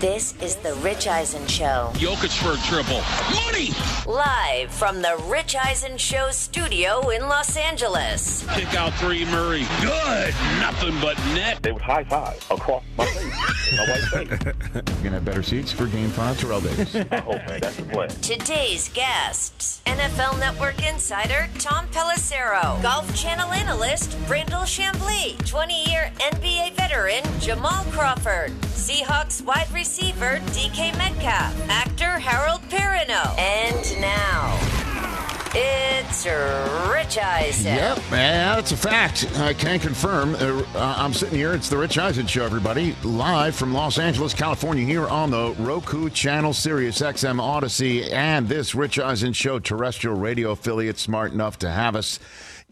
This is the Rich Eisen Show. Jokic for a triple. Money! Live from the Rich Eisen Show studio in Los Angeles. Kick out three, Murray. Good. Nothing but net. They would high five across my face. my wife's face. You're gonna have better seats for Game Five, Terrell Davis. I hope, man. That's the plan. Today's guests NFL Network insider Tom Pelissero, Golf Channel analyst Brandel Chamblee, 20 year NBA veteran Jamal Crawford, Seahawks wide receiver DK Metcalf, actor Harold Perrineau, and now it's Rich Eisen. Yep, man, that's a fact. I can confirm. Uh, I'm sitting here. It's the Rich Eisen Show, everybody, live from Los Angeles, California, here on the Roku channel, Sirius XM Odyssey, and this Rich Eisen Show terrestrial radio affiliate smart enough to have us.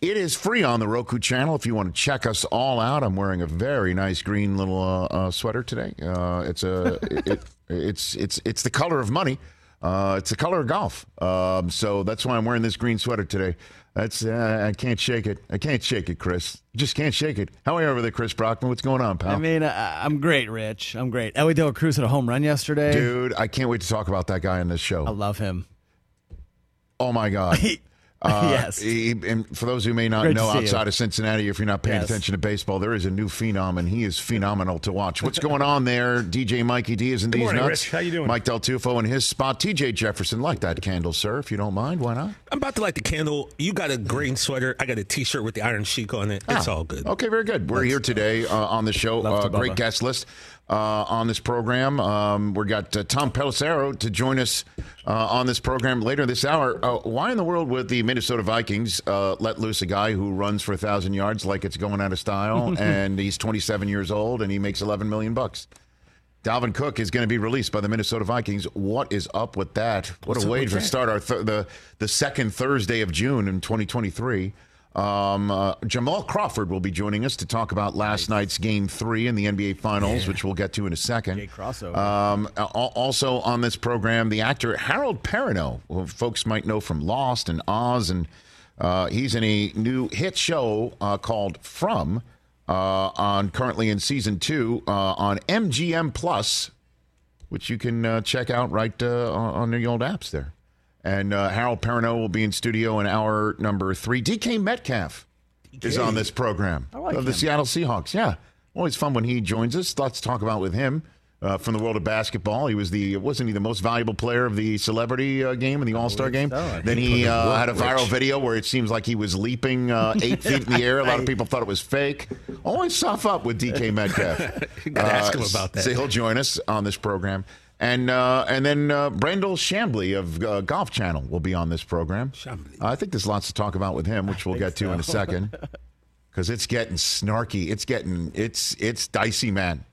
It is free on the Roku channel if you want to check us all out. I'm wearing a very nice green little uh, uh, sweater today. Uh, it's a it, it's it's it's the color of money. Uh, it's the color of golf. Um, so that's why I'm wearing this green sweater today. That's uh, I can't shake it. I can't shake it, Chris. Just can't shake it. How are you over there, Chris Brockman? What's going on, pal? I mean, uh, I'm great, Rich. I'm great. Elly De La Cruz hit a home run yesterday. Dude, I can't wait to talk about that guy on this show. I love him. Oh my god. Uh, yes. He, and for those who may not Great know, see you. outside of Cincinnati, if you're not paying Yes. attention to baseball, there is a new phenom, and he is phenomenal to watch. What's going on there? DJ Mikey D is in these morning, nuts. Rich. How you doing? Mike Del Tufo in his spot. TJ Jefferson, light that candle, sir, if you don't mind. Why not? I'm about to light the candle. You got a green sweater. I got a T-shirt with the Iron Sheik on it. It's Ah, all good. Okay, very good. We're here today uh, on the show. Uh, great guest list uh, on this program. Um, we got uh, Tom Pelissero to join us uh, on this program later this hour. Uh, why in the world would the Minnesota Vikings uh, let loose a guy who runs for a thousand yards like it's going out of style, and he's 27 years old and he makes 11 million bucks? Dalvin Cook is going to be released by the Minnesota Vikings. What is up with that? What What's a way to start our th- the the second Thursday of June in 2023. Um, uh, Jamal Crawford will be joining us to talk about last night's Game Three in the NBA Finals, which we'll get to in a second. Um, also on this program, the actor Harold Perrineau, who folks might know from Lost and Oz, and uh, he's in a new hit show uh, called From, uh, on currently in season two uh, on MGM Plus, which you can uh, check out right uh, on on the old apps there. And uh, Harold Perrineau will be in studio in hour number three. DK Metcalf is on this program like of the him. Seattle Seahawks. Yeah, always fun when he joins us. Lots to talk about with him uh, from the world of basketball. He was the wasn't he the most valuable player of the celebrity uh, game and the All Star game? so. Then He he uh, had a viral Rich. video where it seems like he was leaping uh, eight feet in the air. A lot of people thought it was fake. Always soft up with DK Metcalf. Ask him Uh, about that. So he'll join us on this program. And uh, and then uh, Brandel Chamblee of uh, Golf Channel will be on this program. Chamblee. I think there's lots to talk about with him, which we'll get to in a second. Because it's getting snarky. It's getting it's it's dicey, man.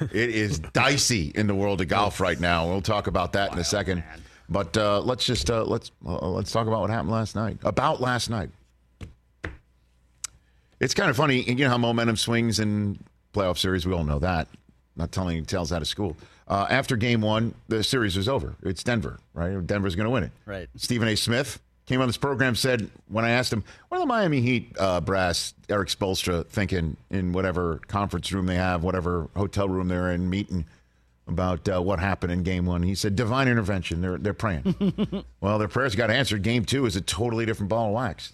It is dicey in the world of golf right now. We'll talk about that in a second. But uh, let's just uh, let's uh, let's talk about what happened last night. About last night. It's kind of funny, you know how momentum swings in playoff series. We all know that. Not telling you tales out of school. Uh, after game one, the series is over. It's Denver, right? Denver's going to win it. Right. Stephen A. Smith came on this program, said, when I asked him, what are the Miami Heat uh, brass, Erik Spoelstra, thinking in whatever conference room they have, whatever hotel room they're in, meeting about uh, what happened in game one? He said, divine intervention. They're, they're praying. well, their prayers got answered. Game two is a totally different ball of wax.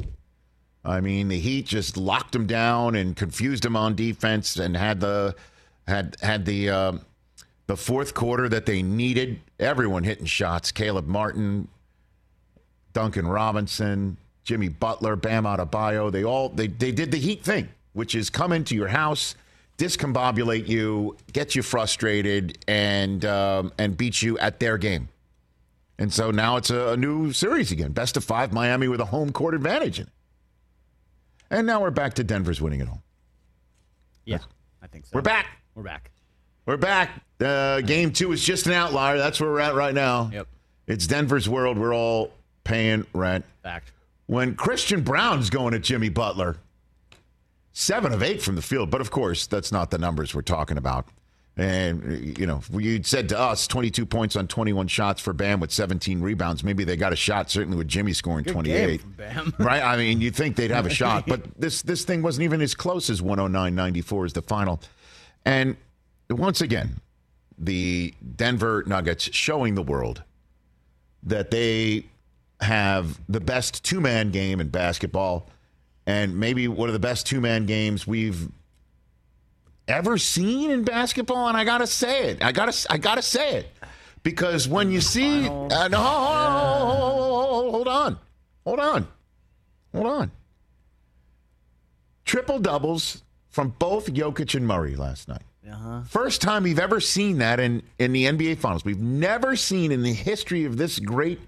I mean, the Heat just locked them down and confused them on defense and had the had had the um, the fourth quarter that they needed. Everyone hitting shots. Caleb Martin, Duncan Robinson, Jimmy Butler, Bam Adebayo. They all they they did the Heat thing, which is come into your house, discombobulate you, get you frustrated, and um, and beat you at their game. And so now it's a, a new series again. Best of five, Miami with a home court advantage in it. And now we're back to Denver's winning at home. Yeah, I think so. We're back. We're back. We're back. Uh, game two is just an outlier. That's where we're at right now. Yep. It's Denver's world. We're all paying rent. Fact. When Christian Braun's going at Jimmy Butler, seven of eight from the field. But of course, that's not the numbers we're talking about. And, you know, you said to us 22 points on 21 shots for Bam with 17 rebounds. Maybe they got a shot, certainly with Jimmy scoring Good 28. game from Bam. right? I mean, you'd think they'd have a shot, but this this thing wasn't even as close as 109-94 as the final. And once again, the Denver Nuggets showing the world that they have the best two-man game in basketball and maybe one of the best two-man games we've ever seen in basketball and I got to say it. I got to I got to say it. Because when you see uh, no, hold on. Hold on. Hold on. Triple doubles from both Jokic and Murray last night. Uh-huh. First time we've ever seen that in, in the NBA Finals. We've never seen in the history of this great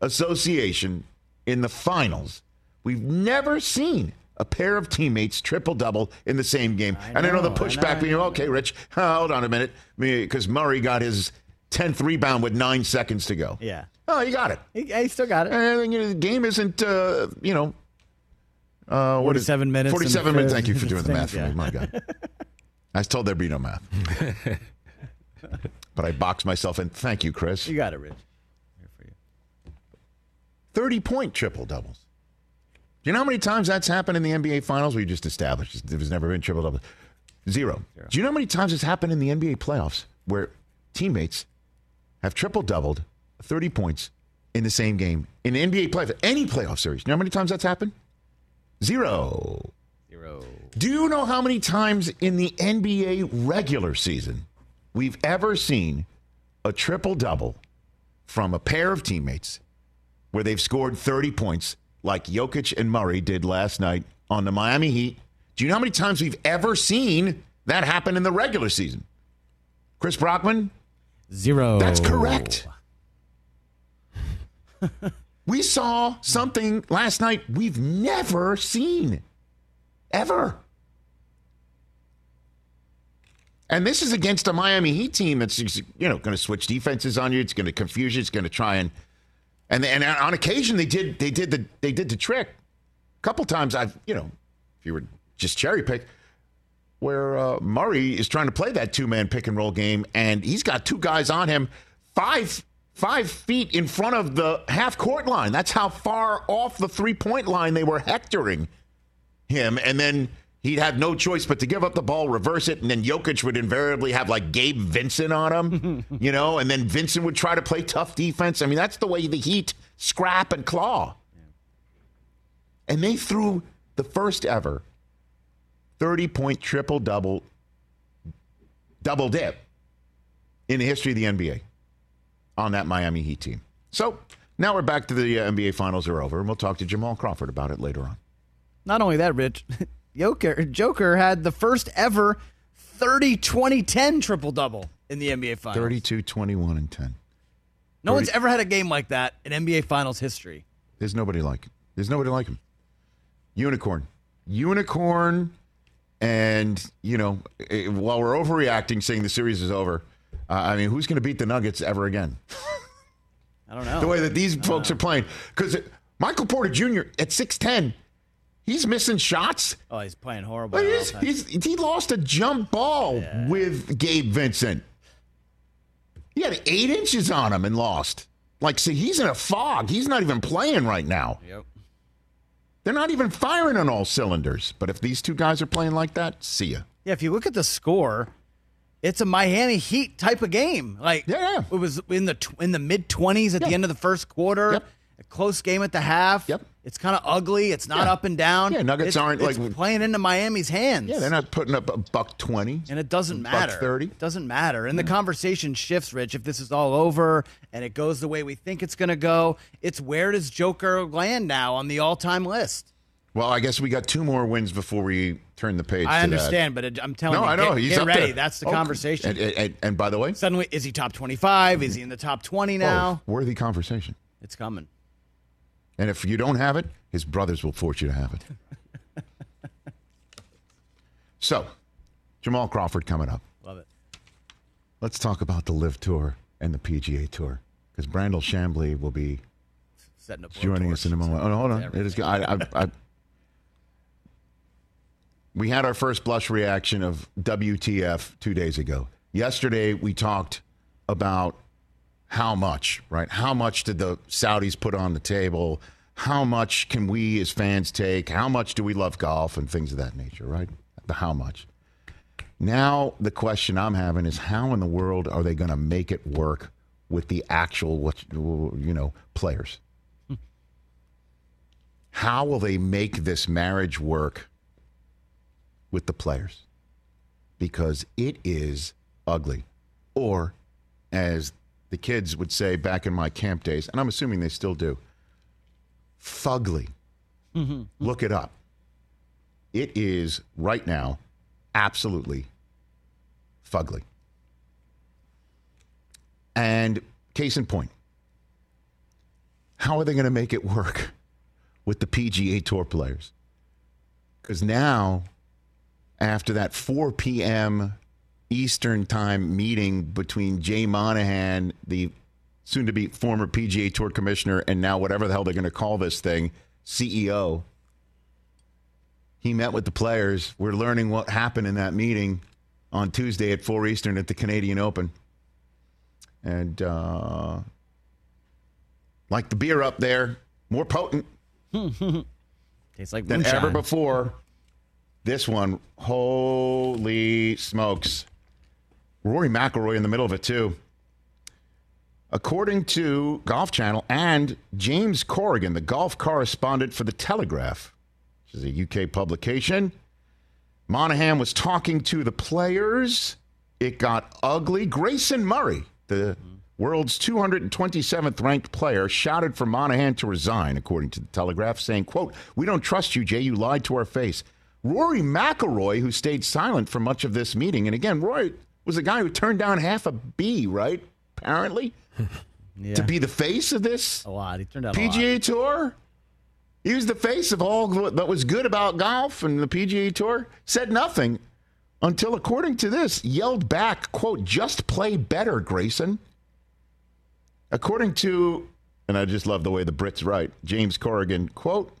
association in the finals. We've never seen a pair of teammates triple double in the same game. I and I know the know, pushback know. being, okay, Rich, hold on a minute. Because Murray got his 10th rebound with nine seconds to go. Yeah. Oh, you got it. He, he still got it. And you know, the game isn't, uh, you know, uh, what is- 47 minutes 47 minutes. Thank you for doing the math for Yeah. me. My God. I was told there'd be no math. but I boxed myself in. Thank you, Chris. You got it, Rich. Here for you. 30 point triple doubles. Do you know how many times that's happened in the NBA Finals? We just established there's never been triple doubles. Zero. Do you know how many times it's happened in the NBA playoffs where teammates have triple doubled 30 points in the same game in the NBA playoff, any playoff series? Do you know how many times that's happened? Zero. Zero. Do you know how many times in the NBA regular season we've ever seen a triple double from a pair of teammates where they've scored 30 points like Jokic and Murray did last night on the Miami Heat? Do you know how many times we've ever seen that happen in the regular season? Chris Brockman? Zero. That's correct. we saw something last night we've never seen. Ever. And this is against a Miami Heat team that's you know going to switch defenses on you. It's going to confuse you. It's going to try and and and on occasion they did they did the they did the trick. A couple times I've you know if you were just cherry pick where uh, Murray is trying to play that two man pick and roll game and he's got two guys on him five five feet in front of the half court line. That's how far off the three point line they were hectoring him, and then he'd have no choice but to give up the ball, reverse it, and then Jokic would invariably have like Gabe Vincent on him, you know, and then Vincent would try to play tough defense. I mean, that's the way the Heat scrap and claw. And they threw the first ever 30 point triple double, double dip in the history of the NBA on that Miami Heat team. So now we're back to the uh, NBA Finals are over, and we'll talk to Jamal Crawford about it later on. Not only that, Rich, Joker, Joker had the first ever 30 20 10 triple double in the NBA Finals. 32, 21, and 10. No one's ever had a game like that in NBA Finals history. There's nobody like him. There's nobody like him. Unicorn. Unicorn. And, you know, eh, while we're overreacting, saying the series is over, uh, I mean, who's going to beat the Nuggets ever again? I don't know. the way that these folks are playing. Because Michael Porter Jr. at 6'10, he's missing shots. oh, he's playing horrible. But he's, he's, he lost a jump ball with Gabe Vincent. He had eight inches on him and lost. Like, see, he's in a fog. He's not even playing right now. Yep. They're not even firing on all cylinders. But if these two guys are playing like that, see ya. Yeah, if you look at the score, it's a Miami Heat type of game. Like, Yeah, yeah. it was in the tw- in the mid twenties at the end of the first quarter. Yep. A close game at the half. Yep. It's kind of ugly. It's not Yeah. up and down. Yeah, Nuggets It's- aren't, it's like- playing into Miami's hands. Yeah, they're not putting up a buck twenty. And it doesn't matter. Buck 30. It doesn't matter. And the conversation shifts, Rich. If this is all over and it goes the way we think it's going to go, it's where does Joker land now on the all-time list? Well, I guess we got two more wins before we turn the page. I to that. understand, but I'm telling No, you, I know. get, He's get ready. there. That's the oh, Okay. conversation. And, and, and by the way, Suddenly, is he top 25? Is he in the top 20 now? oh, worthy conversation. It's coming. And if you don't have it, his brothers will force you to have it. so, Jamal Crawford coming up. Love it. Let's talk about the LIV Tour and the PGA Tour because Brandel Chamblee will be Setting up joining us in a moment. Oh, no, hold on. It is. I, I, I, we had our first blush reaction of WTF two days ago. Yesterday, we talked about how much, right? How much did the Saudis put on the table? How much can we as fans take? How much do we love golf and things of that nature, right? The how much. Now, the question I'm having is how in the world are they going to make it work with the actual, you know, players? How will they make this marriage work with the players? Because it is ugly. Or, as the kids would say back in my camp days, and I'm assuming they still do, fugly. Mm-hmm. Look it up. It is right now absolutely fugly. And case in point, how are they going to make it work with the PGA Tour players? Because now, after that 4 p.m. Eastern time meeting between Jay Monahan, the soon to be former PGA Tour commissioner, and now whatever the hell they're going to call this thing, CEO, he met with the players. We're learning what happened in that meeting on Tuesday at 4 Eastern at the Canadian Open. And uh, like the beer up there, more potent Tastes like than moonshine. ever before. This one, holy smokes. Rory McIlroy in the middle of it, too. According to Golf Channel and James Corrigan, the golf correspondent for The Telegraph, which is a UK publication, Monahan was talking to the players. It got ugly. Grayson Murray, the world's 227th ranked player, shouted for Monahan to resign, according to the Telegraph, saying, quote, We don't trust you, Jay. You lied to our face. Rory McIlroy, who stayed silent for much of this meeting, and again, Roy was a guy who turned down half a B, right? Apparently, Yeah. to be the face of this a lot. He turned out a lot. PGA Tour. He was the face of all that was good about golf and the PGA Tour. Said nothing until, according to this, yelled back, quote, just play better, Grayson. According to, and I just love the way the Brits write, James Corrigan, quote,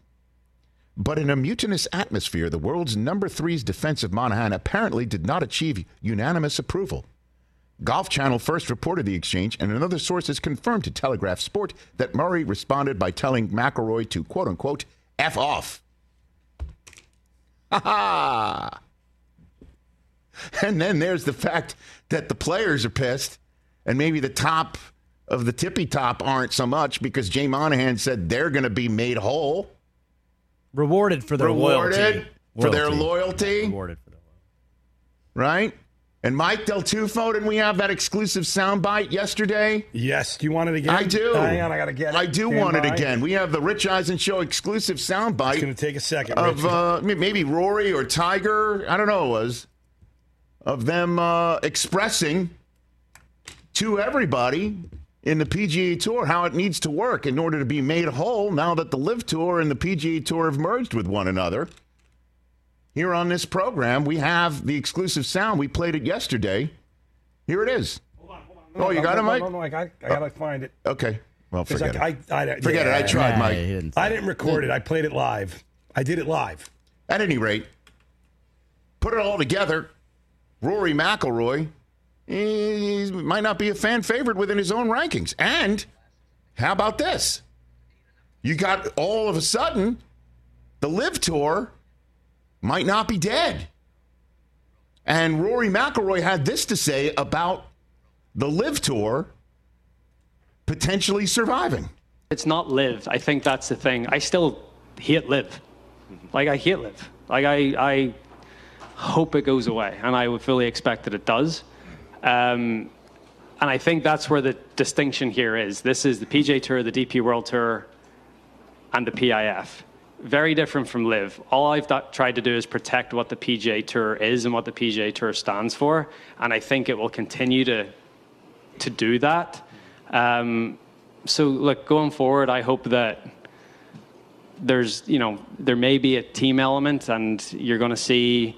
but in a mutinous atmosphere, the world's number three's defense of Monahan apparently did not achieve unanimous approval. Golf Channel first reported the exchange, and another source has confirmed to Telegraph Sport that Murray responded by telling McIlroy to quote unquote F off. Ha ha! And then there's the fact that the players are pissed, and maybe the top of the tippy top aren't so much because Jay Monahan said they're going to be made whole, Rewarded for their rewarded loyalty. for their loyalty, Rewarded for their loyalty. right? And Mike Del Tufo, didn't we have that exclusive soundbite yesterday? Yes. Do you want it again? I do. Hang on, I gotta get it. I do Stand want it again. We have the Rich Eisen Show exclusive soundbite. It's soundbite gonna take a second. of uh, maybe Rory or Tiger. I don't know. It was of them uh, expressing to everybody in the PGA Tour how it needs to work in order to be made whole. Now that the LIV Tour and the PGA Tour have merged with one another. Here on this program, we have the exclusive sound. We played it yesterday. Here it is. Hold on, hold on. Oh, you got it, Mike? No, no, I got. I oh. gotta find it. Okay. Well, forget it. I, I, I, Forget it. I tried, Nah, Mike. didn't I didn't record it. I played it live. I did it live. At any rate, put it all together. Rory McIlroy he might not be a fan favorite within his own rankings. And how about this? You got all of a sudden the LIV Tour might not be dead. And Rory McIlroy had this to say about the LIV Tour potentially surviving. It's not LIV. I think that's the thing. I still hate LIV. Like I hate LIV. Like I, I hope it goes away, and I would fully expect that it does. Um, and I think that's where the distinction here is. This is the PGA Tour, the DP World Tour, and the PIF. Very different from LIV. All I've do- tried to do is protect what the PGA Tour is and what the PGA Tour stands for, and I think it will continue to to do that. Um, so, look, going forward, I hope that there's, you know, there may be a team element, and you're going to see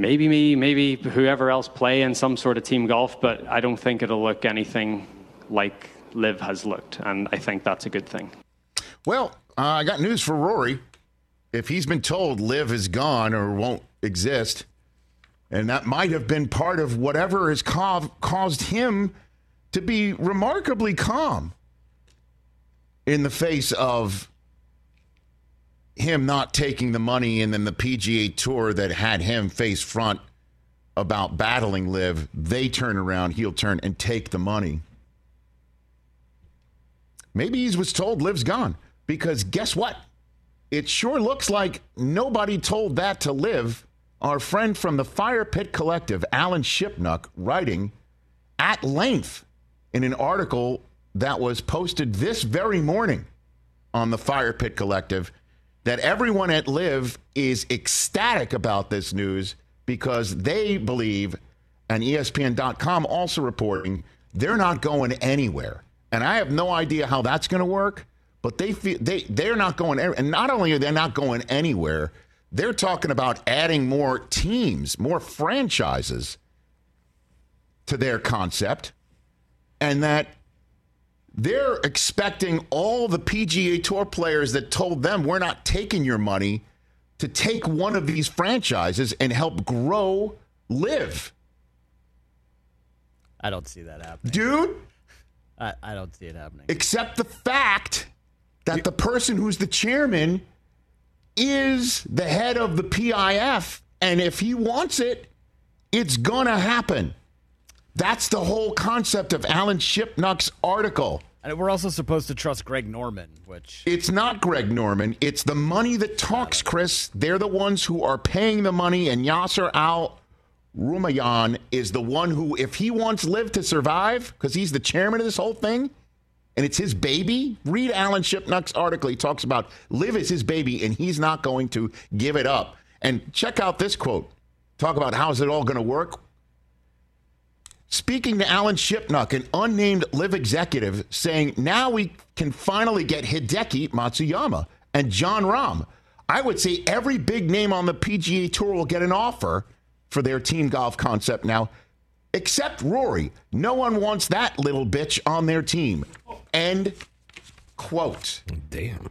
maybe me, maybe whoever else play in some sort of team golf, but I don't think it'll look anything like LIV has looked, and I think that's a good thing. Well, uh, I got news for Rory. If he's been told LIV is gone or won't exist, and that might have been part of whatever has ca- caused him to be remarkably calm in the face of him not taking the money and then the PGA Tour that had him face front about battling LIV, they turn around, he'll turn, and take the money. Maybe he was told LIV's gone because guess what? It sure looks like nobody told that to LIV. Our friend from the Fire Pit Collective, Alan Shipnuck, writing at length in an article that was posted this very morning on the Fire Pit Collective that everyone at LIV is ecstatic about this news because they believe, and ESPN.com also reporting, they're not going anywhere. And I have no idea how that's going to work, but they feel they they're not going. And not only are they not going anywhere, they're talking about adding more teams, more franchises to their concept, and that they're expecting all the PGA Tour players that told them we're not taking your money to take one of these franchises and help grow LIV. I don't see that happening. Dude, I, I don't see it happening. Except the fact that the person who's the chairman is the head of the PIF. And if he wants it, it's going to happen. That's the whole concept of Alan Shipnuck's article. And we're also supposed to trust Greg Norman, which It's not Greg Norman. It's the money that talks, Chris. They're the ones who are paying the money, and Yasser Al Rumayyan is the one who, if he wants LIV to survive, because he's the chairman of this whole thing, and it's his baby. Read Alan Shipnuck's article. He talks about LIV is his baby, and he's not going to give it up. And check out this quote. Talk about how's it all going to work. Speaking to Alan Shipnuck, an unnamed LIV executive, saying now we can finally get Hideki Matsuyama and Jon Rahm. I would say every big name on the PGA Tour will get an offer for their team golf concept now, except Rory. No one wants that little bitch on their team. End quote. Damn.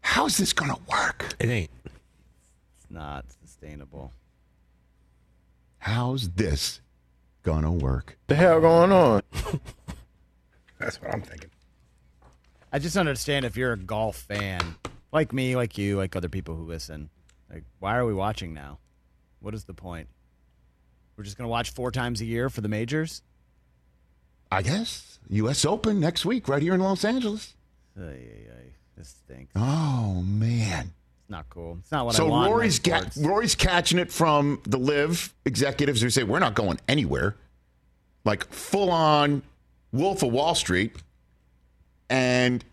How's this going to work? It ain't. it's not sustainable. How's this going to work? The hell going on? That's what I'm thinking. I just don't understand if you're a golf fan, like me, like you, like other people who listen. Like, why are we watching now? What is the point? We're just going to watch four times a year for the majors? I guess. U.S. Open next week, right here in Los Angeles. Ay, ay, ay. This stinks. Oh, man. It's not cool. It's not what I so want. in my Rory's ga- Rory's catching it from the LIV executives who say we're not going anywhere, like full on Wolf of Wall Street, and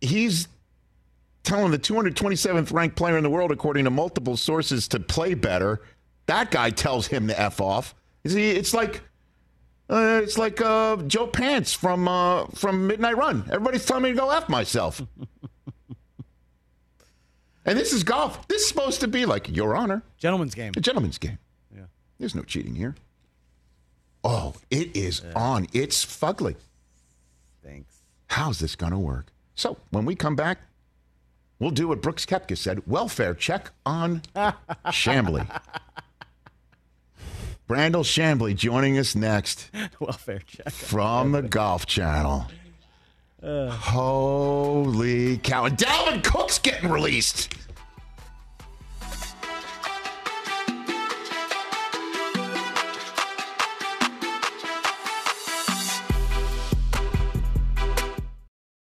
he's telling the 227th ranked player in the world, according to multiple sources, to play better. That guy tells him to f off. See, it's like. Uh, it's like uh, Joe Pants from uh, from Midnight Run. Everybody's telling me to go f myself. And this is golf. This is supposed to be like Your Honor, Gentleman's game. a gentleman's game. Yeah. There's no cheating here. Oh, it is on. It's fugly. Thanks. How's this going to work? So when we come back, we'll do what Brooks Koepka said: welfare check on Chamblee. Brandel Chamblee joining us next Welfare check. from the Golf Channel. Holy cow! And Dalvin Cook's getting released.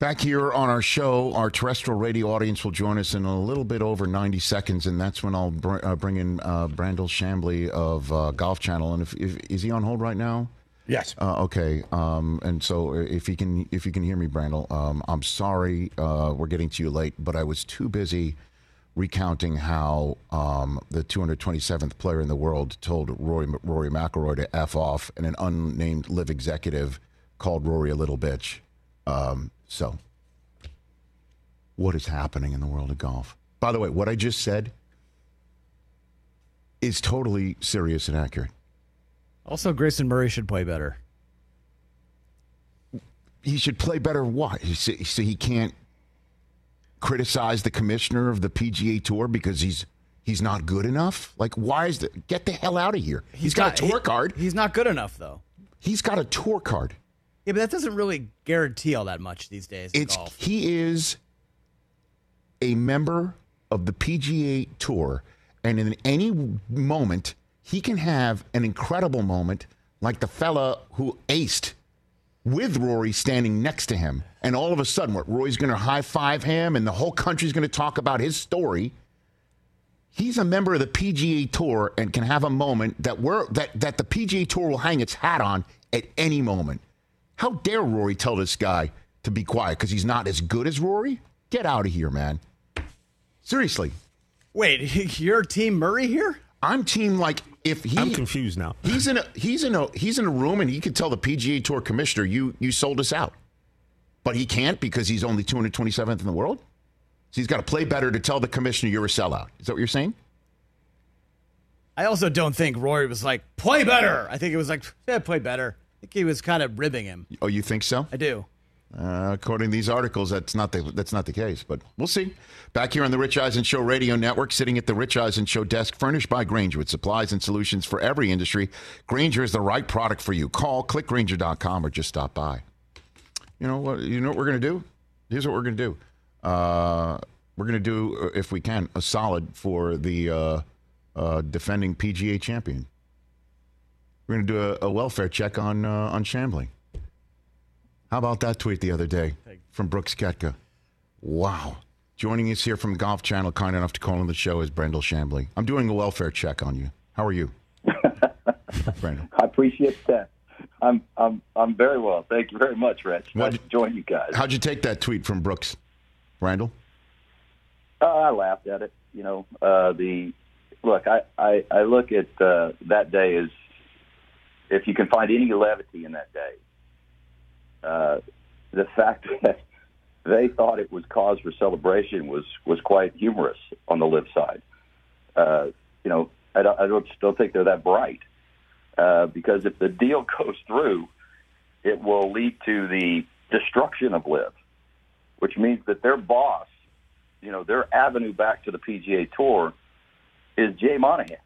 Back here on our show, our terrestrial radio audience will join us in a little bit over 90 seconds, and that's when I'll br- uh, bring in uh, Brandel Chamblee of uh, Golf Channel. And if, if is he on hold right now? Yes. Uh, okay. Um, and so if you can if you can hear me, Brandel, um, I'm sorry uh, we're getting to you late, but I was too busy recounting how um, the 227th player in the world told Rory Rory McIlroy to f off, and an unnamed LIV executive called Rory a little bitch. Um, so, what is happening in the world of golf? By the way, what I just said is totally serious and accurate. Also, Grayson Murray should play better. He should play better. Why? So, he can't criticize the commissioner of the PGA Tour because he's he's not good enough. Like, why is that? Get the hell out of here. he's got a tour he- card. He's not good enough, though. He's got a tour card. Yeah, but that doesn't really guarantee all that much these days It's golf. he is a member of the PGA Tour, and in any moment he can have an incredible moment, like the fella who aced with Rory standing next to him, and all of a sudden, what Rory's going to high five him, and the whole country's going to talk about his story. He's a member of the PGA Tour and can have a moment that we're that that the PGA Tour will hang its hat on at any moment. How dare Rory tell this guy to be quiet because he's not as good as Rory? Get out of here, man. Seriously. Wait, you're Team Murray here? I'm team like if he I'm confused now. He's in a he's in a he's in a room and he can tell the PGA Tour commissioner you you sold us out. But he can't because he's only 227th in the world. So he's got to play better to tell the commissioner you're a sellout. Is that what you're saying? I also don't think Rory was like, play better. I think it was like, yeah, play better. I think he was kind of ribbing him. Oh, you think so? I do. Uh, according to these articles, that's not the that's not the case, but we'll see. Back here on the Rich Eisen Show Radio Network, sitting at the Rich Eisen Show desk, furnished by Grainger with supplies and solutions for every industry. Grainger is the right product for you. Call clickgrainger.com or just stop by. You know what? You know what we're gonna do? Here's what we're gonna do. Uh, we're gonna do, uh, if we can, a solid for the uh, uh, defending PGA champion. We're gonna do a, a welfare check on uh, on Chamblee. How about that tweet the other day from Brooks Koepka? Wow. Joining us here from Golf Channel, kind enough to call on the show, is Brandel Chamblee. I'm doing a welfare check on you. How are you? Brandel. I appreciate that. I'm I'm I'm very well. Thank you very much, Rich. Nice What- to join you guys. How'd you take that tweet from Brooks? Brandel? Uh, I laughed at it. You know, uh, the look. I I, I look at uh, that day as if you can find any levity in that day, uh, the fact that they thought it was cause for celebration was was quite humorous on the LIV side. Uh, you know, I don't, I don't still think they're that bright uh, because if the deal goes through, it will lead to the destruction of LIV, which means that their boss, you know, their avenue back to the PGA Tour is Jay Monahan,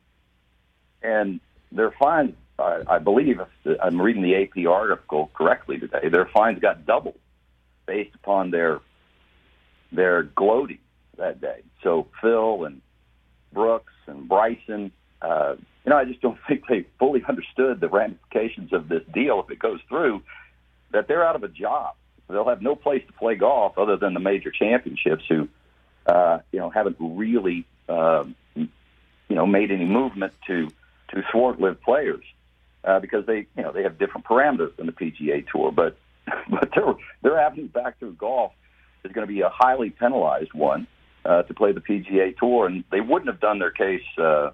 and their fines. I, I believe, if I'm reading the AP article correctly today, their fines got doubled based upon their their gloating that day. So Phil and Brooks and Bryson, uh, you know, I just don't think they fully understood the ramifications of this deal if it goes through. That they're out of a job. They'll have no place to play golf other than the major championships, who, uh, you know, haven't really, um, you know, made any movement to to thwart LIV players uh, because they, you know, they have different parameters than the PGA Tour. But but their their avenue back through golf is going to be a highly penalized one uh, to play the PGA Tour, and they wouldn't have done their case uh,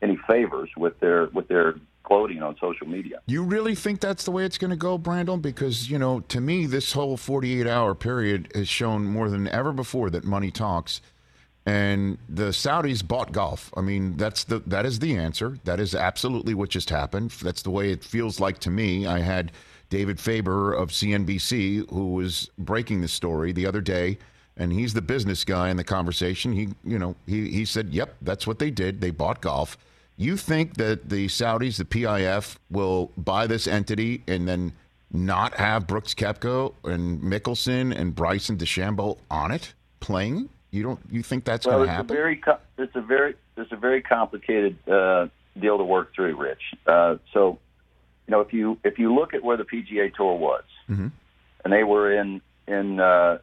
any favors with their with their gloating on social media. You really think that's the way it's going to go, Brandon? Because you know, to me, this whole 48 hour period has shown more than ever before that money talks. And the Saudis bought golf. I mean, that's the that is the answer. That is absolutely what just happened. That's the way it feels like to me. I had David Faber of CNBC who was breaking the story the other day and he's the business guy in the conversation. He, you know, he, he said, "Yep, that's what they did. They bought golf." You think that the Saudis, the PIF, will buy this entity and then not have Brooks Koepka and Mickelson and Bryson DeChambeau on it playing? You don't? You think that's well, going to it's happen? A very, co- it's a very, it's a very complicated uh, deal to work through, Rich. Uh, so, you know, if you if you look at where the PGA Tour was, mm-hmm. and they were in in uh,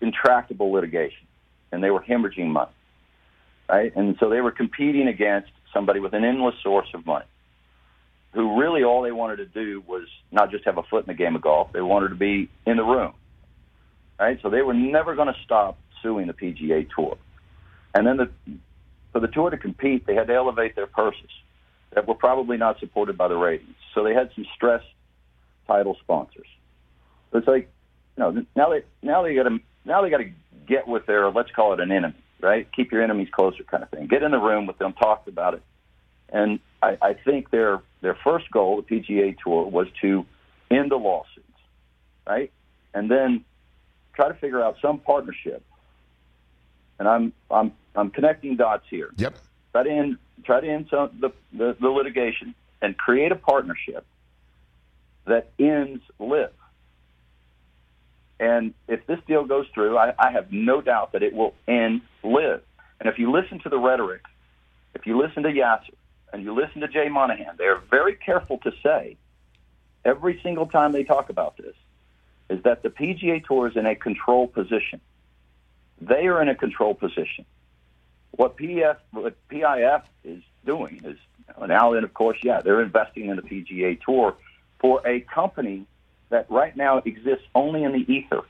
intractable litigation, and they were hemorrhaging money, right? And so they were competing against somebody with an endless source of money, who really all they wanted to do was not just have a foot in the game of golf; they wanted to be in the room, right? So they were never going to stop suing the PGA Tour, and then the for the tour to compete, they had to elevate their purses that were probably not supported by the ratings. So they had some stress title sponsors. So it's like, you know, now they now they got to now they got to get with their let's call it an enemy, right? Keep your enemies closer, kind of thing. Get in the room with them, talk about it, and I, I think their their first goal, the PGA Tour, was to end the lawsuits, right, and then try to figure out some partnership. And I'm I'm I'm connecting dots here. Yep. Try to end try to end some the, the, the litigation and create a partnership that ends LIV. And if this deal goes through, I, I have no doubt that it will end LIV. And if you listen to the rhetoric, if you listen to Yasser and you listen to Jay Monahan, they're very careful to say every single time they talk about this is that the PGA Tour is in a control position. They are in a control position. What PF, what PIF is doing is now, and of course, yeah, they're investing in the PGA Tour for a company that right now exists only in the ether.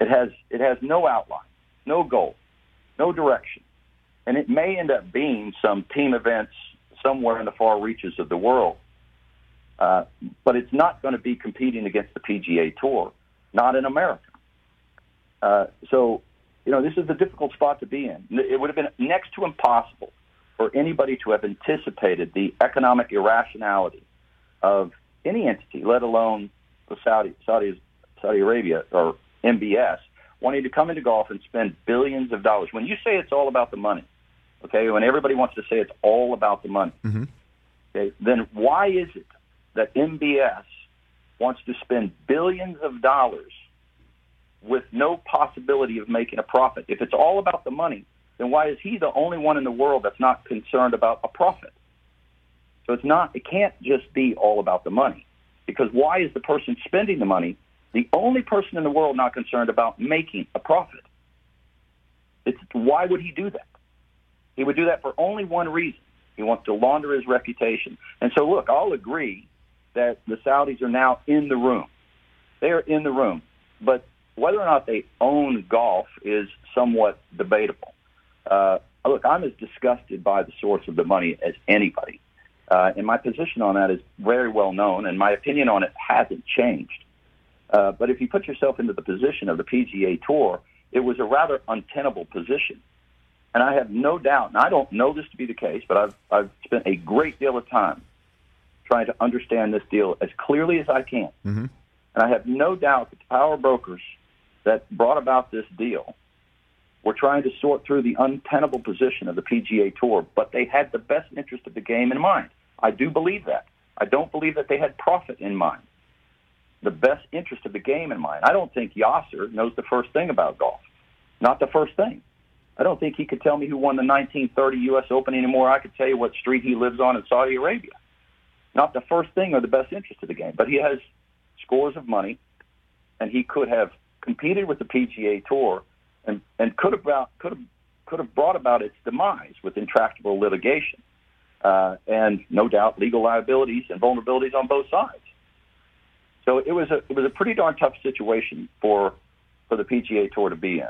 It has it has no outline, no goal, no direction, and it may end up being some team events somewhere in the far reaches of the world. Uh, but it's not going to be competing against the PGA Tour, not in America. Uh, so, you know, this is a difficult spot to be in. It would have been next to impossible for anybody to have anticipated the economic irrationality of any entity, let alone the Saudi, Saudi, Saudi Arabia or MBS, wanting to come into golf and spend billions of dollars. When you say it's all about the money, okay, when everybody wants to say it's all about the money, mm-hmm. okay, then why is it that MBS wants to spend billions of dollars with no possibility of making a profit? If it's all about the money, then why is he the only one in the world that's not concerned about a profit? So it's not, it can't just be all about the money. Because why is the person spending the money the only person in the world not concerned about making a profit? It's, why would he do that? He would do that for only one reason. He wants to launder his reputation. And so, look, I'll agree that the Saudis are now in the room. They are in the room. But whether or not they own golf is somewhat debatable. Uh, look, I'm as disgusted by the source of the money as anybody. Uh, and my position on that is very well known, and my opinion on it hasn't changed. Uh, but if you put yourself into the position of the PGA Tour, it was a rather untenable position. And I have no doubt, and I don't know this to be the case, but I've, I've spent a great deal of time trying to understand this deal as clearly as I can. Mm-hmm. And I have no doubt that the power brokers that brought about this deal were trying to sort through the untenable position of the PGA Tour, but they had the best interest of the game in mind. I do believe that. I don't believe that they had profit in mind. The best interest of the game in mind. I don't think Yasser knows the first thing about golf. Not the first thing. I don't think he could tell me who won the 1930 U.S. Open anymore. I could tell you what street he lives on in Saudi Arabia. Not the first thing or the best interest of the game, but he has scores of money, and he could have competed with the PGA Tour and, and could have brought, could have could have brought about its demise with intractable litigation, uh, and no doubt legal liabilities and vulnerabilities on both sides. So it was a it was a pretty darn tough situation for for the PGA Tour to be in.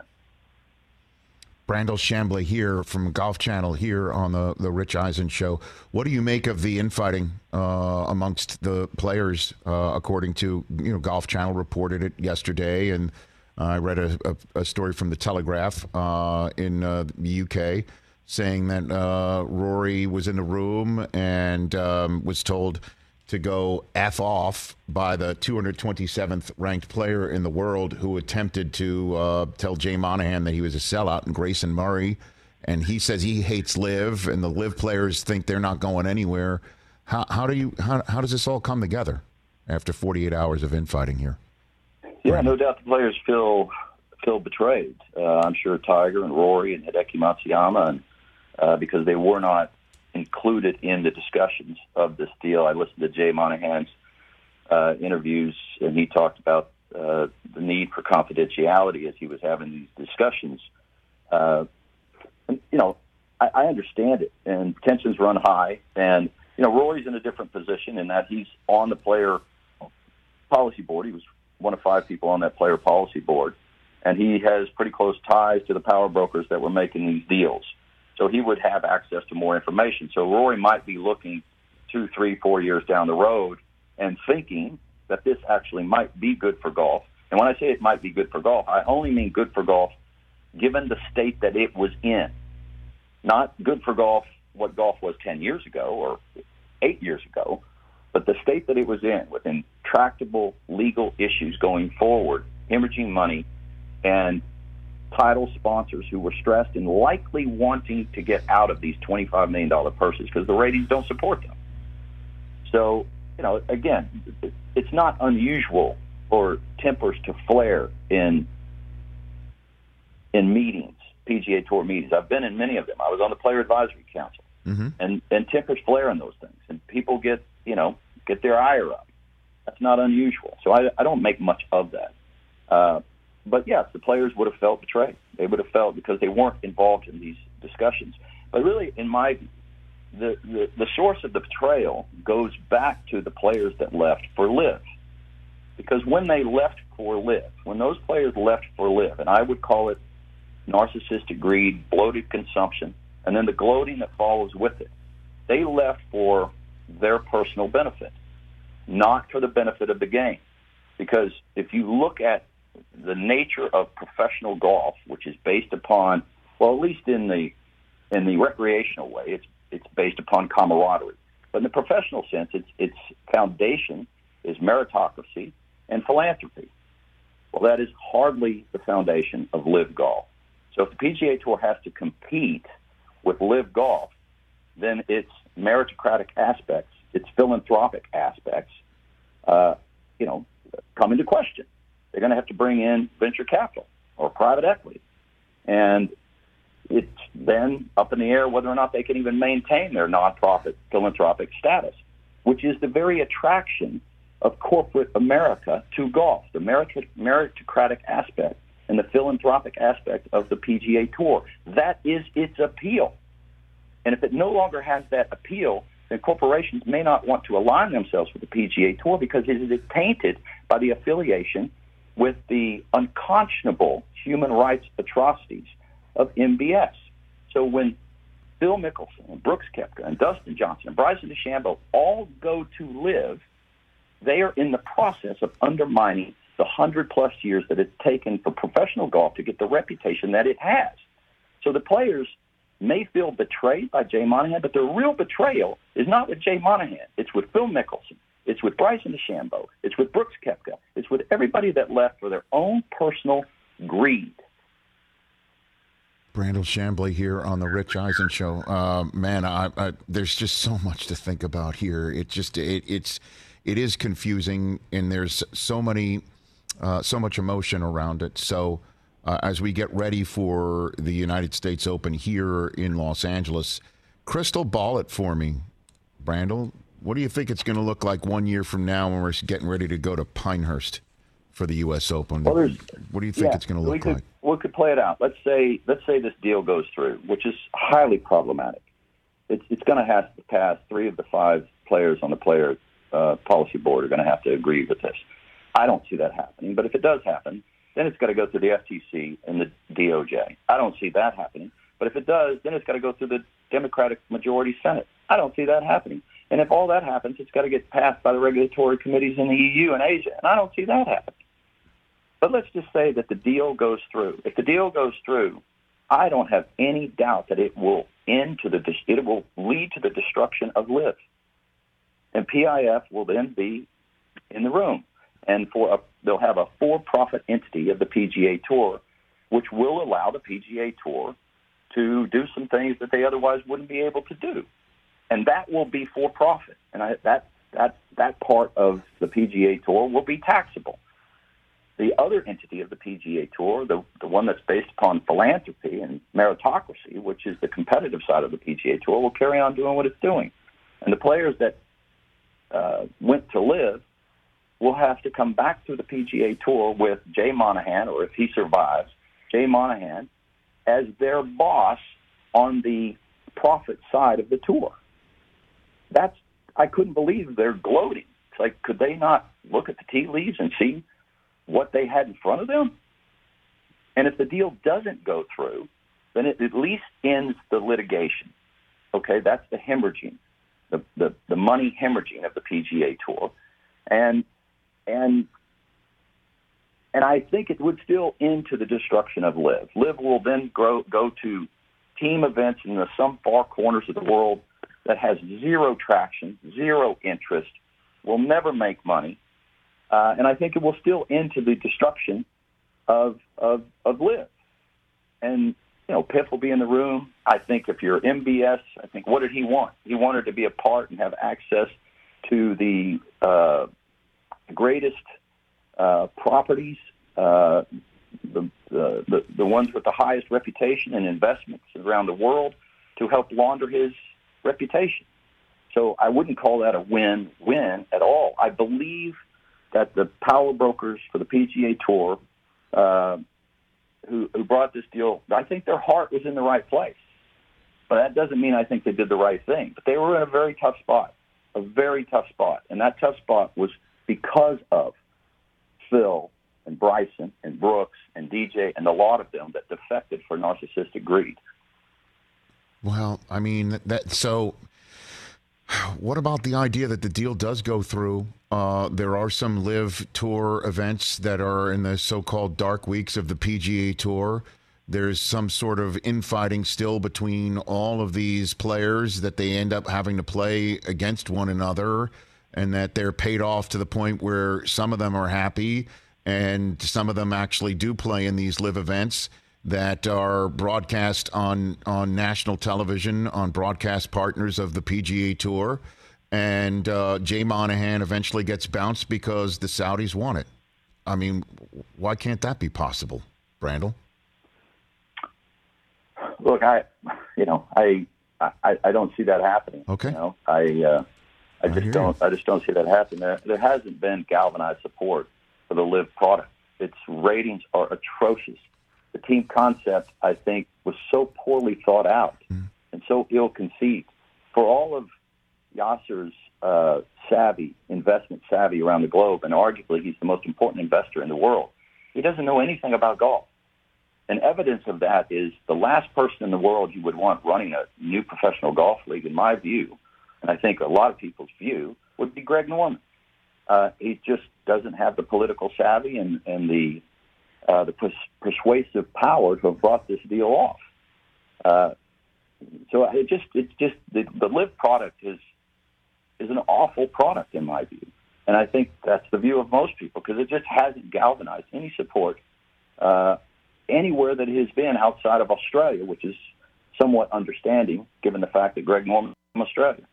Brandel Chamblee here from Golf Channel here on the, the Rich Eisen show. What do you make of the infighting uh, amongst the players? Uh, according to you know, Golf Channel reported it yesterday, and I read a, a, a, story from the Telegraph uh, in uh, the UK saying that uh, Rory was in the room and um, was told to go F off by the 227th ranked player in the world who attempted to uh, tell Jay Monahan that he was a sellout and Grayson Murray. And he says he hates LIV, and the LIV players think they're not going anywhere. How, how do you how, how does this all come together after 48 hours of infighting here? Yeah, no doubt the players feel feel betrayed. Uh, I'm sure Tiger and Rory and Hideki Matsuyama, and uh, because they were not included in the discussions of this deal. I listened to Jay Monahan's uh, interviews, and he talked about uh, the need for confidentiality as he was having these discussions. Uh, and, you know, I, I understand it, and tensions run high. And you know, Rory's in a different position in that he's on the player policy board. He was one of five people on that player policy board, and he has pretty close ties to the power brokers that were making these deals. So he would have access to more information. So Rory might be looking two, three, four years down the road and thinking that this actually might be good for golf. And when I say it might be good for golf, I only mean good for golf given the state that it was in. Not good for golf what golf was 10 years ago or eight years ago, but the state that it was in with intractable legal issues going forward, hemorrhaging money, and title sponsors who were stressed and likely wanting to get out of these $25 million purses because the ratings don't support them. So, you know, again, it's not unusual for tempers to flare in in meetings, PGA Tour meetings. I've been in many of them. I was on the Player Advisory Council, mm-hmm. and and tempers flare in those things, and people get you know get their ire up. That's not unusual. So I, I don't make much of that. Uh, but yes, the players would have felt betrayed. They would have felt because they weren't involved in these discussions. But really, in my view, the, the, the source of the betrayal goes back to the players that left for LIV. Because when they left for LIV, when those players left for LIV, and I would call it narcissistic greed, bloated consumption, and then the gloating that follows with it, they left for their personal benefit, not for the benefit of the game. Because if you look at the nature of professional golf, which is based upon, well, at least in the in the recreational way, it's it's based upon camaraderie. But in the professional sense, its its foundation is meritocracy and philanthropy. Well, that is hardly the foundation of LIV golf. So if the PGA Tour has to compete with LIV golf, then its meritocratic aspects, its philanthropic aspects, uh, you know, come into question they're going to have to bring in venture capital or private equity. And it's then up in the air whether or not they can even maintain their nonprofit philanthropic status, which is the very attraction of corporate America to golf, the meritocratic aspect and the philanthropic aspect of the PGA Tour. That is its appeal. And if it no longer has that appeal, then corporations may not want to align themselves with the PGA Tour because it is tainted by the affiliation with the unconscionable human rights atrocities of MBS. So when Phil Mickelson and Brooks Koepka and Dustin Johnson and Bryson DeChambeau all go to LIV, they are in the process of undermining the hundred plus years that it's taken for professional golf to get the reputation that it has. So the players may feel betrayed by Jay Monahan, but the real betrayal is not with Jay Monahan. It's with Phil Mickelson. It's with Bryson DeChambeau. It's with Brooks Koepka. It's with everybody that left for their own personal greed. Brandel Chamblee here on the Rich Eisen show. Uh, man, I, I, there's just so much to think about here. It just it, it's it is confusing, and there's so many uh, so much emotion around it. So uh, as we get ready for the United States Open here in Los Angeles, crystal ball it for me, Brandel. What do you think it's going to look like one year from now when we're getting ready to go to Pinehurst for the U.S. Open? Well, what do you think yeah, it's going to we look could, like? We could play it out. Let's say let's say this deal goes through, which is highly problematic. It's it's going to have to pass. Three of the five players on the player uh, policy board are going to have to agree with this. I don't see that happening, but if it does happen, then it's got to go through the FTC and the DOJ. I don't see that happening. But if it does, then it's got to go through the Democratic majority Senate. I don't see that happening. And if all that happens, it's got to get passed by the regulatory committees in the EU and Asia. And I don't see that happening. But let's just say that the deal goes through. If the deal goes through, I don't have any doubt that it will end to the it will lead to the destruction of LIV, and PIF will then be in the room, and for a, they'll have a for-profit entity of the PGA Tour, which will allow the PGA Tour to do some things that they otherwise wouldn't be able to do, and that will be for profit, and I, that that that part of the PGA Tour will be taxable. The other entity of the PGA Tour, the, the one that's based upon philanthropy and meritocracy, which is the competitive side of the PGA Tour, will carry on doing what it's doing. And the players that uh, went to LIV will have to come back to the PGA Tour with Jay Monahan, or if he survives, Jay Monahan as their boss on the profit side of the tour. That's I couldn't believe they're gloating. It's like could they not look at the tea leaves and see what they had in front of them? And if the deal doesn't go through, then it at least ends the litigation. Okay, that's the hemorrhaging, the, the, the money hemorrhaging of the PGA Tour. And and and I think it would still end to the destruction of LIV. LIV will then grow, go to team events in the, some far corners of the world that has zero traction, zero interest, will never make money, uh, and I think it will still end to the destruction of of of LIV. And you know, PIF will be in the room. I think if you're MBS, I think what did he want? He wanted to be a part and have access to the uh, greatest uh, properties, uh, the, the the ones with the highest reputation and investments around the world to help launder his reputation. So I wouldn't call that a win-win at all. I believe that the power brokers for the PGA Tour, uh, who, who brought this deal, I think their heart was in the right place. But that doesn't mean I think they did the right thing. But they were in a very tough spot, a very tough spot, and that tough spot was because of Phil and Bryson and Brooks and DJ and a lot of them that defected for narcissistic greed. Well, I mean that. So, what about the idea that the deal does go through? Uh, there are some LIV tour events that are in the so-called dark weeks of the PGA Tour. There's some sort of infighting still between all of these players that they end up having to play against one another, and that they're paid off to the point where some of them are happy, and some of them actually do play in these LIV events that are broadcast on on national television on broadcast partners of the PGA Tour, and uh, Jay Monahan eventually gets bounced because the Saudis want it. I mean, why can't that be possible, Brandel? Look, I, you know, I, I, I don't see that happening. Okay. You know, I, uh, I just don't, I just don't see that happening. There, there hasn't been galvanized support for the LIV product. Its ratings are atrocious. The team concept, I think, was so poorly thought out Mm. and so ill conceived. For all of Yasser's uh, savvy, investment savvy around the globe, and arguably he's the most important investor in the world, he doesn't know anything about golf. and evidence of that is the last person in the world you would want running a new professional golf league, in my view, and I think a lot of people's view, would be Greg Norman. Uh, he just doesn't have the political savvy and, and the uh, the pers- persuasive power to have brought this deal off. Uh, so it just it's just the, the LIV product is is an awful product in my view, and I think that's the view of most people because it just hasn't galvanized any support uh, anywhere that it has been outside of Australia, which is somewhat understanding given the fact that Greg Norman is from Australia.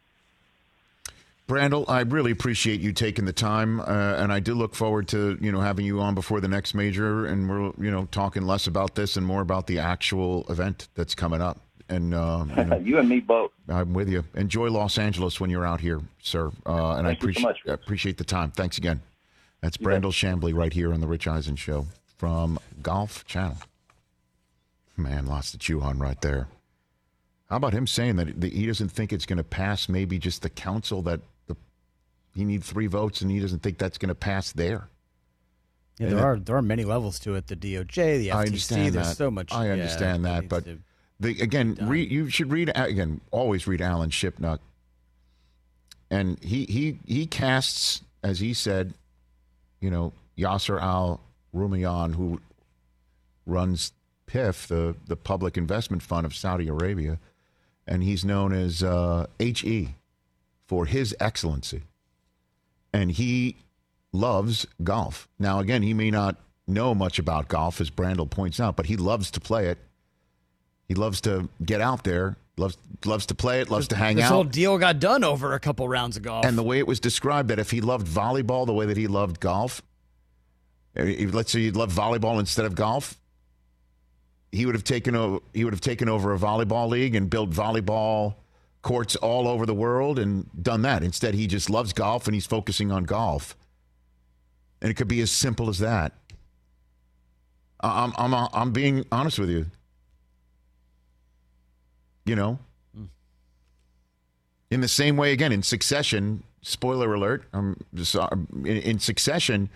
Brandel, I really appreciate you taking the time, uh, and I do look forward to you know having you on before the next major, and we're you know talking less about this and more about the actual event that's coming up. And uh, you, know, you, and me both. I'm with you. Enjoy Los Angeles when you're out here, sir. Uh, and Thank I appreciate so appreciate the time. Thanks again. That's Brandel Chamblee right here on the Rich Eisen Show from Golf Channel. Man, lots to chew on right there. How about him saying that he doesn't think it's going to pass? Maybe just the council that he needs three votes, and he doesn't think that's going to pass there. Yeah, there are there are many levels to it. The DOJ, the FTC. There's that. so much. I yeah, understand that, but the, again, read, you should read again. Always read Alan Shipnuck, and he he he casts as he said, you know, Yasser Al Rumayyan, who runs PIF, the the Public Investment Fund of Saudi Arabia, and he's known as uh, HE for His Excellency, and he loves golf. Now, again, he may not know much about golf, as Brandel points out, but he loves to play it. He loves to get out there, loves loves to play it, loves to hang this out. whole deal got done over a couple rounds of golf. And the way it was described, that if he loved volleyball the way that he loved golf, eh, if- let's say he loved volleyball instead of golf, he would have taken over. He would have taken over a volleyball league and built volleyball courts all over the world and done that. Instead, he just loves golf and he's focusing on golf. And it could be as simple as that. I'm I'm uh, I'm being honest with you. You know, hmm. in the same way, again, in succession, spoiler alert, um, so- uh, in, in succession,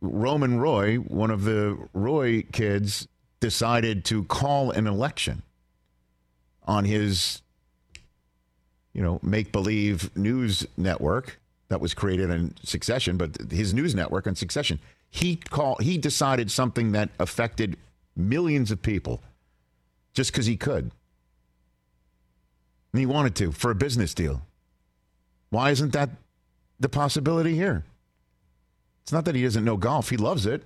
Roman Roy, one of the Roy kids, decided to call an election on his, you know, make believe news network that was created in succession, but his news network on succession. He called. he decided something that affected millions of people just because he could. And he wanted to for a business deal. Why isn't that the possibility here? It's not that he doesn't know golf, he loves it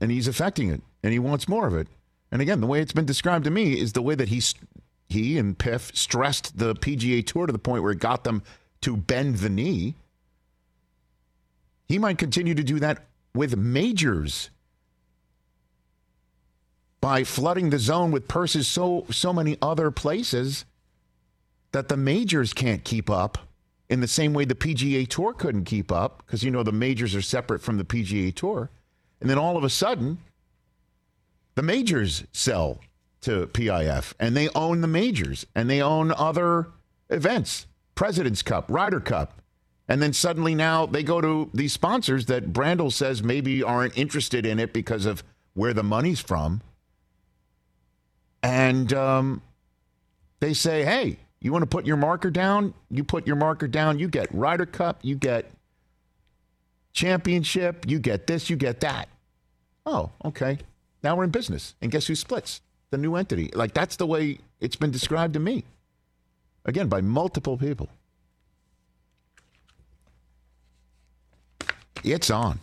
and he's affecting it and he wants more of it. And again, the way it's been described to me is the way that he he and PIF stressed the PGA Tour to the point where it got them to bend the knee. He might continue to do that with majors by flooding the zone with purses so so many other places that the majors can't keep up in the same way the PGA Tour couldn't keep up because you know the majors are separate from the PGA Tour. And then all of a sudden the majors sell to PIF and they own the majors and they own other events, President's Cup, Ryder Cup. And then suddenly now they go to these sponsors that Brandel says maybe aren't interested in it because of where the money's from. And um, they say, hey, you want to put your marker down? You put your marker down, you get Ryder Cup, you get championship, you get this, you get that. Oh, okay. Now we're in business. And guess who splits? The new entity. Like that's the way it's been described to me. Again, by multiple people. It's on.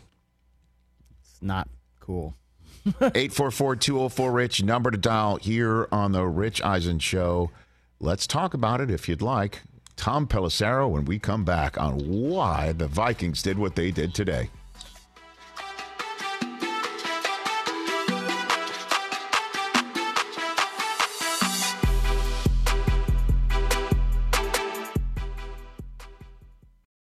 It's not cool. 844 204 Rich, number to dial here on The Rich Eisen Show. Let's talk about it if you'd like. Tom Pelissero when we come back on why the Vikings did what they did today.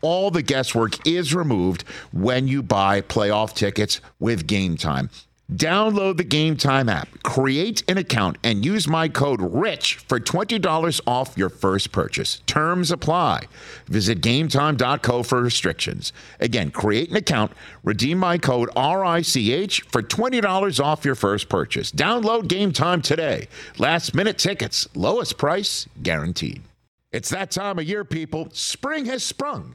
all the guesswork is removed when you buy playoff tickets with Game Time. Download the Game Time app, create an account, and use my code RICH for $20 off your first purchase. Terms apply. Visit gametime.co for restrictions. Again, create an account, redeem my code RICH for $20 off your first purchase. Download Game Time today. Last minute tickets, lowest price guaranteed. It's that time of year, people. Spring has sprung,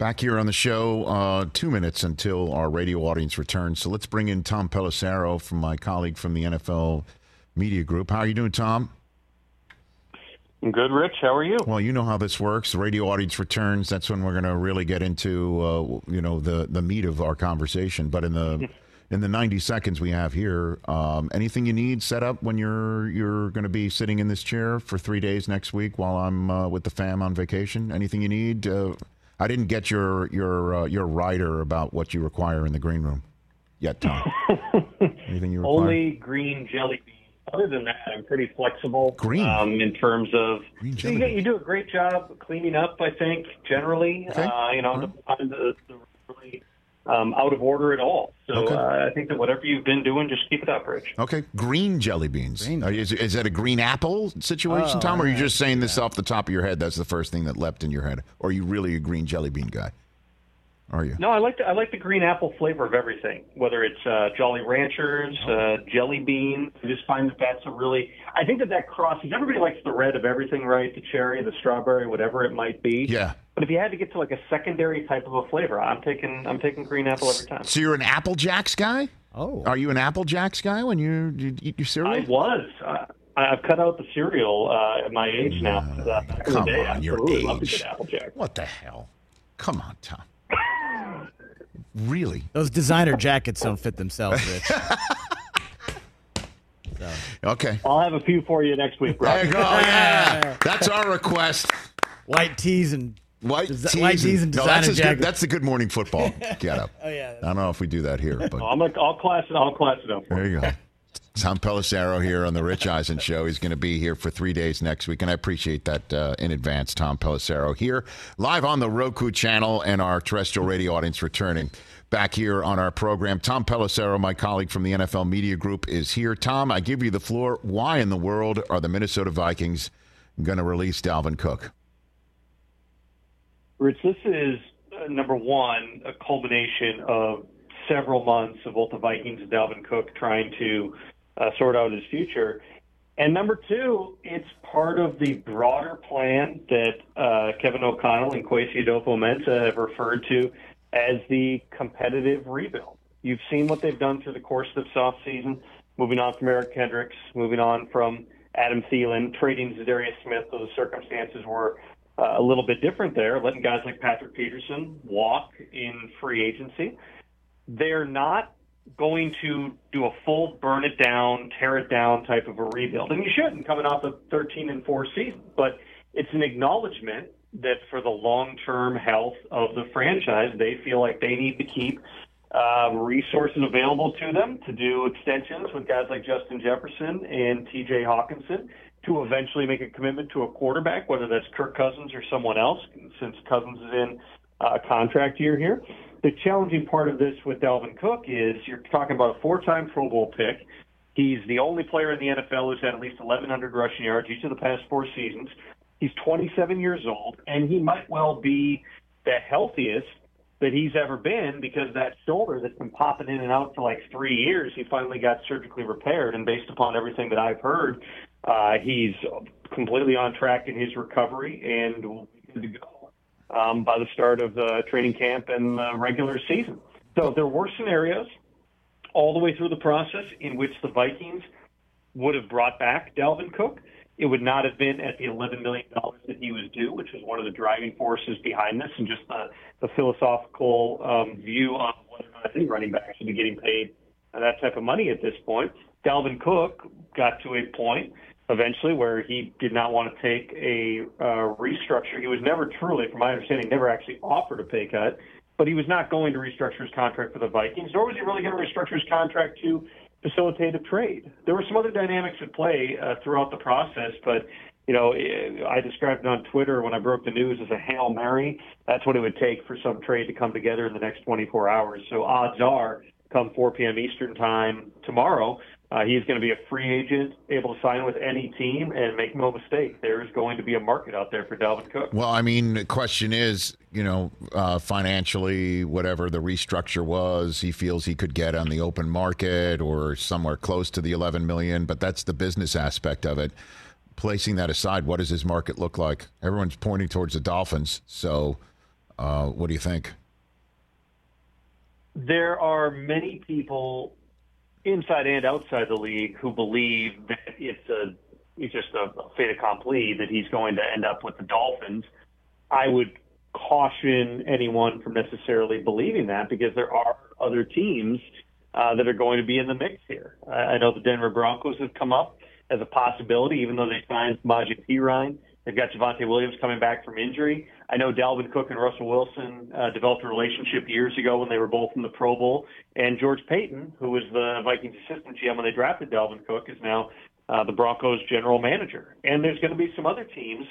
Back here on the show, uh, two minutes until our radio audience returns. So let's bring in Tom Pelissero from my colleague from the NFL Media Group. How are you doing, Tom? I'm good, Rich. How are you? Well, you know how this works. The radio audience returns. That's when we're going to really get into, uh, you know, the the meat of our conversation. But in the in the 90 seconds we have here, um, anything you need set up when you're you're going to be sitting in this chair for three days next week while I'm uh, with the fam on vacation? Anything you need? I didn't get your your uh, your rider about what you require in the green room yet, Tom. Anything you require? Only green jelly beans. Other than that, I'm pretty flexible. Green? um, in terms of Green you, jelly get- you do a great job cleaning up. I think generally, Okay. uh, you know, right. find the, the really um, out of order at all. So Okay. uh, I think that whatever you've been doing, just keep it up, Rich. Okay, green jelly beans. Green Uh, is, is that a green apple situation, Oh, Tom? Or are you just saying this off the top of your head? That's the first thing that leapt in your head. Or are you really a green jelly bean guy? Are you? No, I like the, I like the green apple flavor of everything. Whether it's uh, Jolly Ranchers, Oh. uh, jelly beans, I just find that that's a really. I think that that crosses. Everybody likes the red of everything, right? The cherry, the strawberry, whatever it might be. Yeah. But if you had to get to like a secondary type of a flavor, I'm taking I'm taking green apple every time. So you're an Apple Jacks guy? Oh. Are you an Apple Jacks guy when you, you eat your cereal? I was. Uh, I- I've cut out the cereal uh, at my age now. Uh, Come the day, on, your absolutely loved a age. good What the hell? Come on, Tom. Really? Those designer jackets don't fit themselves, Rich. Okay. I'll have a few for you next week, There you go. Yeah. That's our request. White tees and White Desi- tees. white tees and no, that's, good, that's the good morning football get up. Oh, yeah. I don't know if we do that here, but I'm gonna, I'll class it. I'll class it up. There you. you go. Tom Pelissero here on the Rich Eisen Show. He's going to be here for three days next week, and I appreciate that uh, in advance. Tom Pelissero here, live on the Roku channel, and our terrestrial radio audience returning back here on our program. Tom Pelissero, my colleague from the NFL Media Group, is here. Tom, I give you the floor. Why in the world are the Minnesota Vikings going to release Dalvin Cook? Rich, this is uh, number one, a culmination of several months of both the Vikings and Dalvin Cook trying to uh, sort out his future. And number two, it's part of the broader plan that uh, Kevin O'Connell and Kwesi Adofo-Mensah have referred to as the competitive rebuild. You've seen what they've done through the course of this offseason, moving on from Eric Kendricks, moving on from Adam Thielen, trading Za'Darius Smith. Those circumstances were uh, a little bit different there, letting guys like Patrick Peterson walk in free agency. They're not going to do a full burn it down, tear it down type of a rebuild. And you shouldn't coming off a 13 and 4 season, but it's an acknowledgement that for the long term health of the franchise, they feel like they need to keep uh, resources available to them to do extensions with guys like Justin Jefferson and TJ Hockenson to eventually make a commitment to a quarterback, whether that's Kirk Cousins or someone else, since Cousins is in uh, a contract year here. The challenging part of this with Dalvin Cook is you're talking about a four-time Pro Bowl pick. He's the only player in the NFL who's had at least 1,100 rushing yards each of the past four seasons. He's 27 years old, and he might well be the healthiest that he's ever been because that shoulder that's been popping in and out for like three years, he finally got surgically repaired. And based upon everything that I've heard, uh, he's completely on track in his recovery and will be good to go um, by the start of the training camp and the regular season. So there were scenarios all the way through the process in which the Vikings would have brought back Dalvin Cook. It would not have been at the $11 million that he was due, which was one of the driving forces behind this, and just the, the philosophical um, view on whether or not any running backs should be getting paid that type of money at this point. Dalvin Cook got to a point eventually where he did not want to take a uh, restructure. He was never truly, from my understanding, never actually offered a pay cut, but he was not going to restructure his contract for the Vikings, nor was he really going to restructure his contract to facilitate a trade. There were some other dynamics at play uh, throughout the process, but you know, I described it on Twitter when I broke the news as a hail mary. That's what it would take for some trade to come together in the next 24 hours. So odds are, come 4 p.m. Eastern time tomorrow, uh, he's going to be a free agent, able to sign with any team, and make no mistake, there's going to be a market out there for Dalvin Cook. Well, I mean, the question is, you know, uh, financially, whatever the restructure was, he feels he could get on the open market or somewhere close to the 11 million. But that's the business aspect of it. Placing that aside, what does his market look like? Everyone's pointing towards the Dolphins. So, uh, what do you think? There are many people inside and outside the league who believe that it's a it's just a fait accompli that he's going to end up with the Dolphins. I would caution anyone from necessarily believing that because there are other teams uh, that are going to be in the mix here. I, I know the Denver Broncos have come up as a possibility, even though they signed Samaje Perine. They've got Javonte Williams coming back from injury. I know Dalvin Cook and Russell Wilson uh, developed a relationship years ago when they were both in the Pro Bowl. And George Paton, who was the Vikings assistant GM when they drafted Dalvin Cook, is now uh, the Broncos general manager. And there's going to be some other teams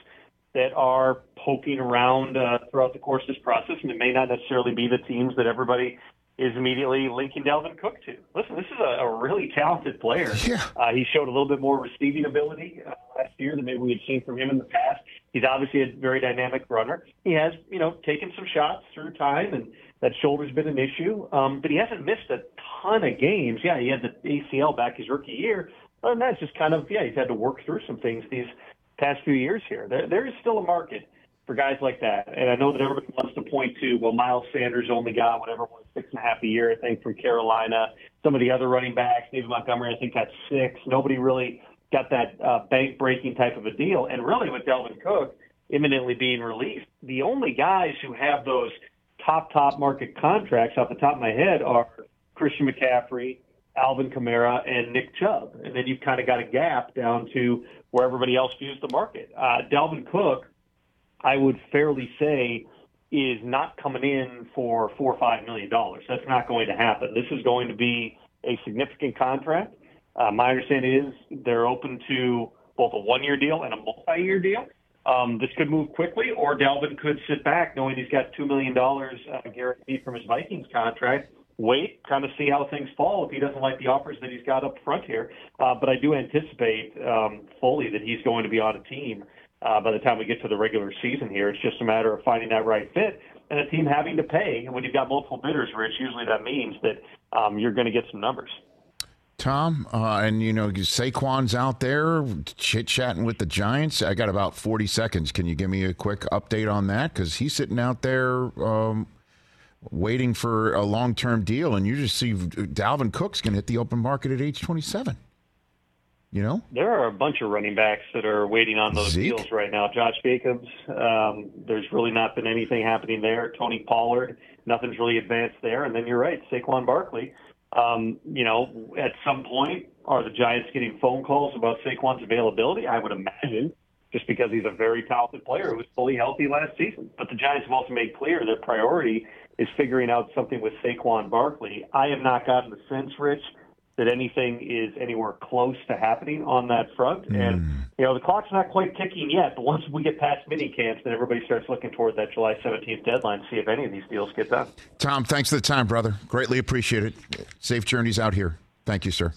that are poking around uh, throughout the course of this process, and it may not necessarily be the teams that everybody is immediately linking Dalvin Cook to. Listen, this is a, a really talented player. Yeah. Uh, he showed a little bit more receiving ability uh, last year than maybe we had seen from him in the past. He's obviously a very dynamic runner. He has, you know, taken some shots through time, and that shoulder's been an issue. Um, but he hasn't missed a ton of games. Yeah, he had the ACL back his rookie year. And that's just kind of, yeah, he's had to work through some things these past few years here. There, there is still a market for guys like that. And I know that everybody wants to point to, well, Miles Sanders only got whatever was, six and a half a year, I think, from Carolina. Some of the other running backs, David Montgomery, I think got six. Nobody really got that uh, bank breaking type of a deal. And really, with Dalvin Cook imminently being released, the only guys who have those top, top market contracts off the top of my head are Christian McCaffrey, Alvin Kamara, and Nick Chubb. And then you've kind of got a gap down to where everybody else views the market. Uh, Dalvin Cook, I would fairly say, is not coming in for four or five million dollars. That's not going to happen. This is going to be a significant contract. Uh, my understanding is they're open to both a one-year deal and a multi-year deal. Um, this could move quickly, or Dalvin could sit back knowing he's got two million dollars uh, guaranteed from his Vikings contract. Wait, kind of see how things fall if he doesn't like the offers that he's got up front here. Uh, but I do anticipate um, fully that he's going to be on a team uh, by the time we get to the regular season here. It's just a matter of finding that right fit and a team having to pay. And when you've got multiple bidders, Rich, usually that means that um, you're going to get some numbers. Tom, uh, and you know Saquon's out there chit chatting with the Giants. I got about forty seconds. Can you give me a quick update on that? Because he's sitting out there um, waiting for a long term deal, and you just see Dalvin Cook's going to hit the open market at age twenty seven. You know, there are a bunch of running backs that are waiting on those Zeke? deals right now. Josh Jacobs, um, there's really not been anything happening there. Tony Pollard, nothing's really advanced there. And then you're right, Saquon Barkley Um, you know, at some point, are the Giants getting phone calls about Saquon's availability? I would imagine, just because he's a very talented player who was fully healthy last season. But the Giants have also made clear their priority is figuring out something with Saquon Barkley. I have not gotten the sense, Rich, that anything is anywhere close to happening on that front. Hmm. And, you know, the clock's not quite ticking yet, but once we get past mini camps, then everybody starts looking toward that July 17th deadline to see if any of these deals get done. Tom, thanks for the time, brother. Greatly appreciate it. Safe journeys out here. Thank you, sir.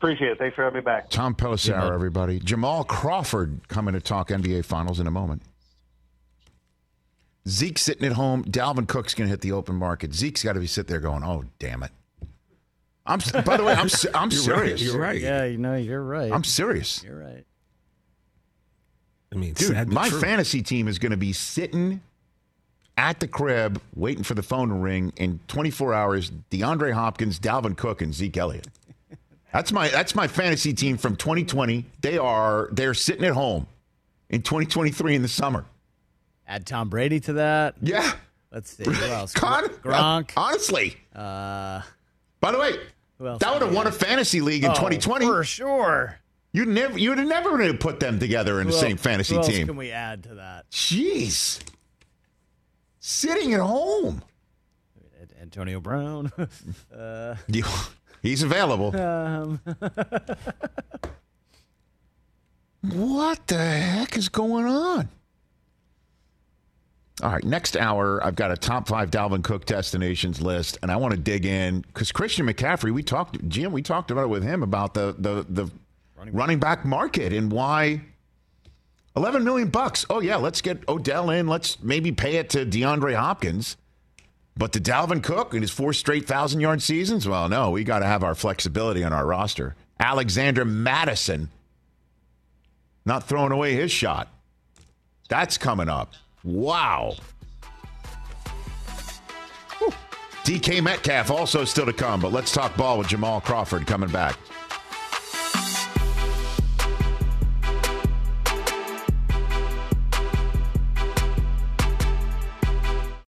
Appreciate it. Thanks for having me back. Tom Pelissero, everybody. Jamal Crawford coming to talk NBA Finals in a moment. Zeke sitting at home. Dalvin Cook's going to hit the open market. Zeke's got to be sitting there going, "Oh, damn it." I'm. By the way, I'm. I'm You're serious. Right, you're right. Yeah, you know, you're right. I'm serious. You're right. I mean, Dude, sad my true. fantasy team is going to be sitting at the crib waiting for the phone to ring in 24 hours. DeAndre Hopkins, Dalvin Cook, and Zeke Elliott. That's my that's my fantasy team from 2020. They are they're sitting at home in 2023 in the summer. Add Tom Brady to that. Yeah. Let's see. Who else? Con- Gronk. Honestly. Uh, By the way, that would have won a fantasy league in Oh, 2020. For sure. You'd never you'd have never been able to put them together in the same else- fantasy who else team. can we add to that? Jeez. Sitting at home. Antonio Brown. uh, He's available. um, What the heck is going on? All right, next hour, I've got a top five Dalvin Cook destinations list, and I want to dig in because Christian McCaffrey, we talked, Jim, we talked about it with him about the the the running, back market and why eleven million bucks. Oh yeah, let's get Odell in. Let's maybe pay it to DeAndre Hopkins. But to Dalvin Cook in his four straight thousand yard seasons, well, no, we got to have our flexibility on our roster. Alexander Mattison not throwing away his shot. That's coming up. Wow. Whew. DK Metcalf also still to come, but let's talk ball with Jamal Crawford coming back.